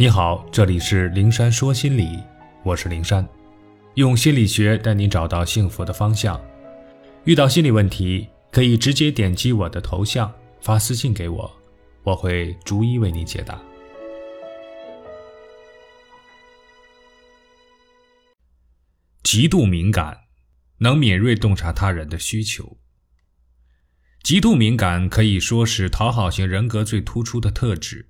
你好，这里是灵山说心理，我是灵山，用心理学带你找到幸福的方向。遇到心理问题，可以直接点击我的头像发私信给我，我会逐一为你解答。极度敏感，能敏锐洞察他人的需求。极度敏感可以说是讨好型人格最突出的特质，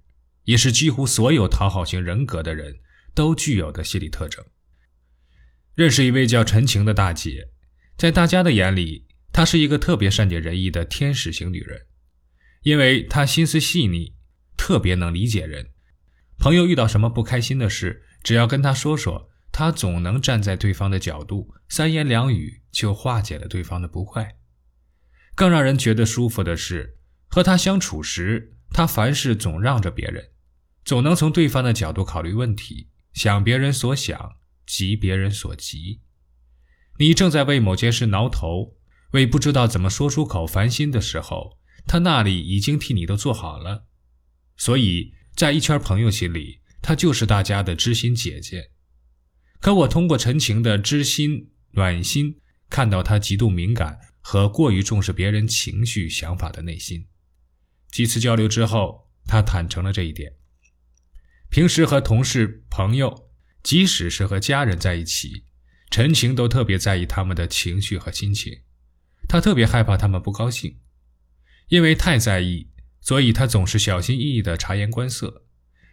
也是几乎所有讨好型人格的人都具有的心理特征。认识一位叫陈晴的大姐，在大家的眼里，她是一个特别善解人意的天使型女人，因为她心思细腻，特别能理解人。朋友遇到什么不开心的事，只要跟她说说，她总能站在对方的角度，三言两语就化解了对方的不快。更让人觉得舒服的是，和他相处时，他凡事总让着别人，总能从对方的角度考虑问题，想别人所想，急别人所急。你正在为某件事挠头，为不知道怎么说出口烦心的时候，他那里已经替你都做好了。所以在一圈朋友心里，他就是大家的知心姐姐。可我通过陈情的知心暖心，看到他极度敏感。和过于重视别人情绪想法的内心，几次交流之后，他坦诚了这一点。平时和同事、朋友，即使是和家人在一起，陈晴都特别在意他们的情绪和心情。他特别害怕他们不高兴，因为太在意，所以他总是小心翼翼地察言观色，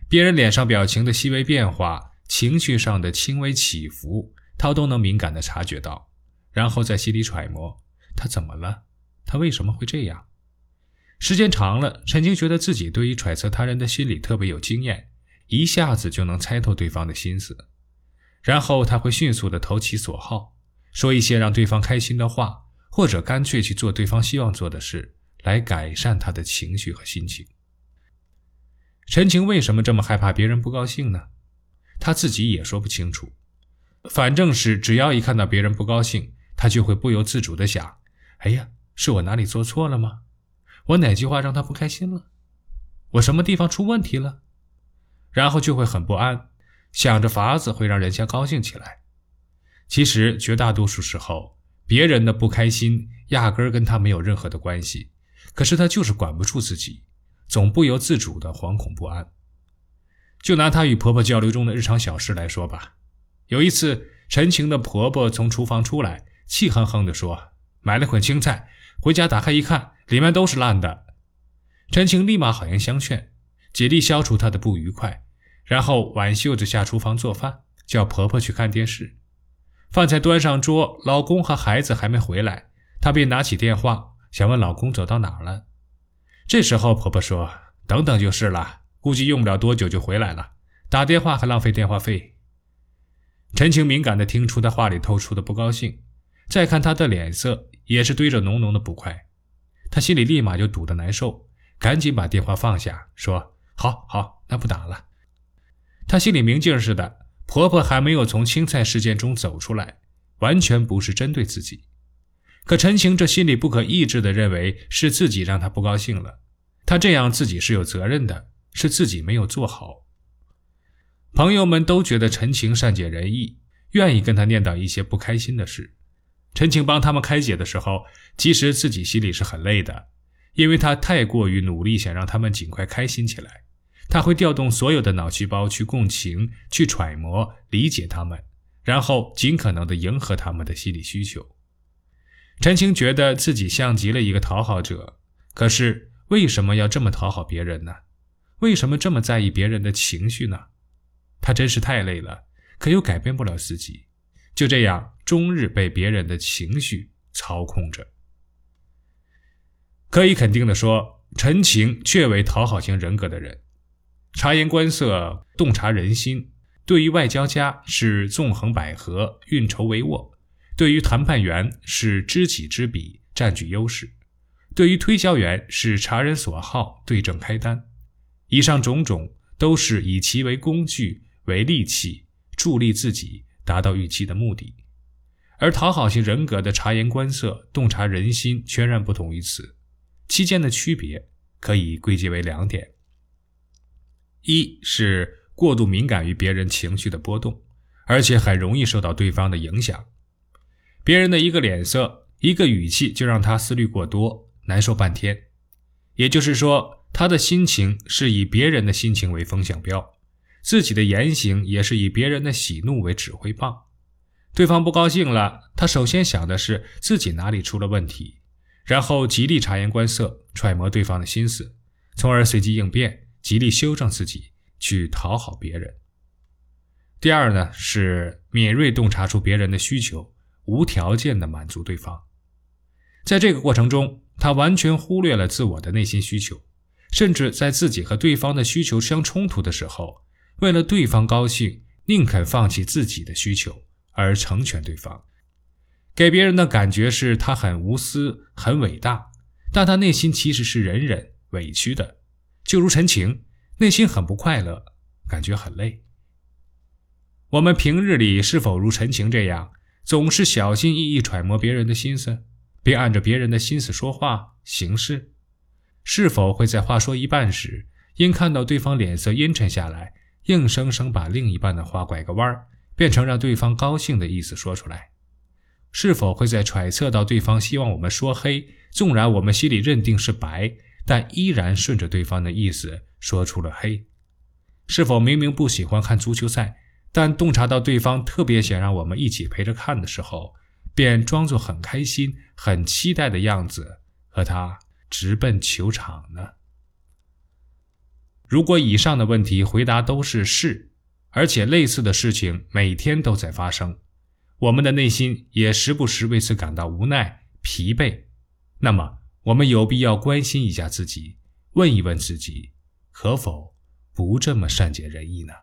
别人脸上表情的细微变化、情绪上的轻微起伏，他都能敏感地察觉到，然后在心里揣摩。他怎么了？他为什么会这样？时间长了，陈青觉得自己对于揣测他人的心理特别有经验，一下子就能猜透对方的心思。然后他会迅速的投其所好，说一些让对方开心的话，或者干脆去做对方希望做的事，来改善他的情绪和心情。陈情为什么这么害怕别人不高兴呢？他自己也说不清楚。反正是只要一看到别人不高兴，他就会不由自主的想。哎呀，是我哪里做错了吗？我哪句话让他不开心了？我什么地方出问题了？然后就会很不安，想着法子会让人家高兴起来。其实绝大多数时候，别人的不开心压根儿跟他没有任何的关系，可是他就是管不住自己，总不由自主的惶恐不安。就拿她与婆婆交流中的日常小事来说吧，有一次，陈晴的婆婆从厨房出来，气哼哼地说。买了捆青菜，回家打开一看，里面都是烂的。陈晴立马好言相劝，竭力消除她的不愉快，然后挽袖子下厨房做饭，叫婆婆去看电视。饭菜端上桌，老公和孩子还没回来，她便拿起电话想问老公走到哪了。这时候婆婆说：“等等就是了，估计用不了多久就回来了。打电话还浪费电话费。”陈晴敏感地听出她话里透出的不高兴，再看她的脸色。也是堆着浓浓的不快，他心里立马就堵得难受，赶紧把电话放下，说：“好好，那不打了。”他心里明镜似的，婆婆还没有从青菜事件中走出来，完全不是针对自己。可陈晴这心里不可抑制的认为是自己让她不高兴了，她这样自己是有责任的，是自己没有做好。朋友们都觉得陈晴善解人意，愿意跟她念叨一些不开心的事。陈晴帮他们开解的时候，其实自己心里是很累的，因为她太过于努力，想让他们尽快开心起来。他会调动所有的脑细胞去共情、去揣摩、理解他们，然后尽可能的迎合他们的心理需求。陈情觉得自己像极了一个讨好者，可是为什么要这么讨好别人呢？为什么这么在意别人的情绪呢？他真是太累了，可又改变不了自己。就这样，终日被别人的情绪操控着。可以肯定的说，陈情确为讨好型人格的人，察言观色，洞察人心。对于外交家是纵横捭阖，运筹帷幄；对于谈判员是知己知彼，占据优势；对于推销员是察人所好，对症开单。以上种种都是以其为工具，为利器，助力自己。达到预期的目的，而讨好型人格的察言观色、洞察人心全然不同于此。其间的区别可以归结为两点：一是过度敏感于别人情绪的波动，而且很容易受到对方的影响。别人的一个脸色、一个语气，就让他思虑过多，难受半天。也就是说，他的心情是以别人的心情为风向标，自己的言行也是以别人的喜怒为指挥棒。对方不高兴了，他首先想的是自己哪里出了问题，然后极力察言观色，揣摩对方的心思，从而随机应变，极力修正自己，去讨好别人。第二呢，是敏锐洞察出别人的需求，无条件的满足对方。在这个过程中，他完全忽略了自我的内心需求，甚至在自己和对方的需求相冲突的时候，为了对方高兴，宁肯放弃自己的需求。而成全对方，给别人的感觉是他很无私、很伟大，但他内心其实是忍忍、委屈的。就如陈情，内心很不快乐，感觉很累。我们平日里是否如陈情这样，总是小心翼翼揣摩别人的心思，并按着别人的心思说话行事？是否会在话说一半时，因看到对方脸色阴沉下来，硬生生把另一半的话拐个弯儿？变成让对方高兴的意思说出来，是否会在揣测到对方希望我们说黑，纵然我们心里认定是白，但依然顺着对方的意思说出了黑？是否明明不喜欢看足球赛，但洞察到对方特别想让我们一起陪着看的时候，便装作很开心、很期待的样子和他直奔球场呢？如果以上的问题回答都是是。而且类似的事情每天都在发生，我们的内心也时不时为此感到无奈、疲惫。那么，我们有必要关心一下自己，问一问自己，可否不这么善解人意呢？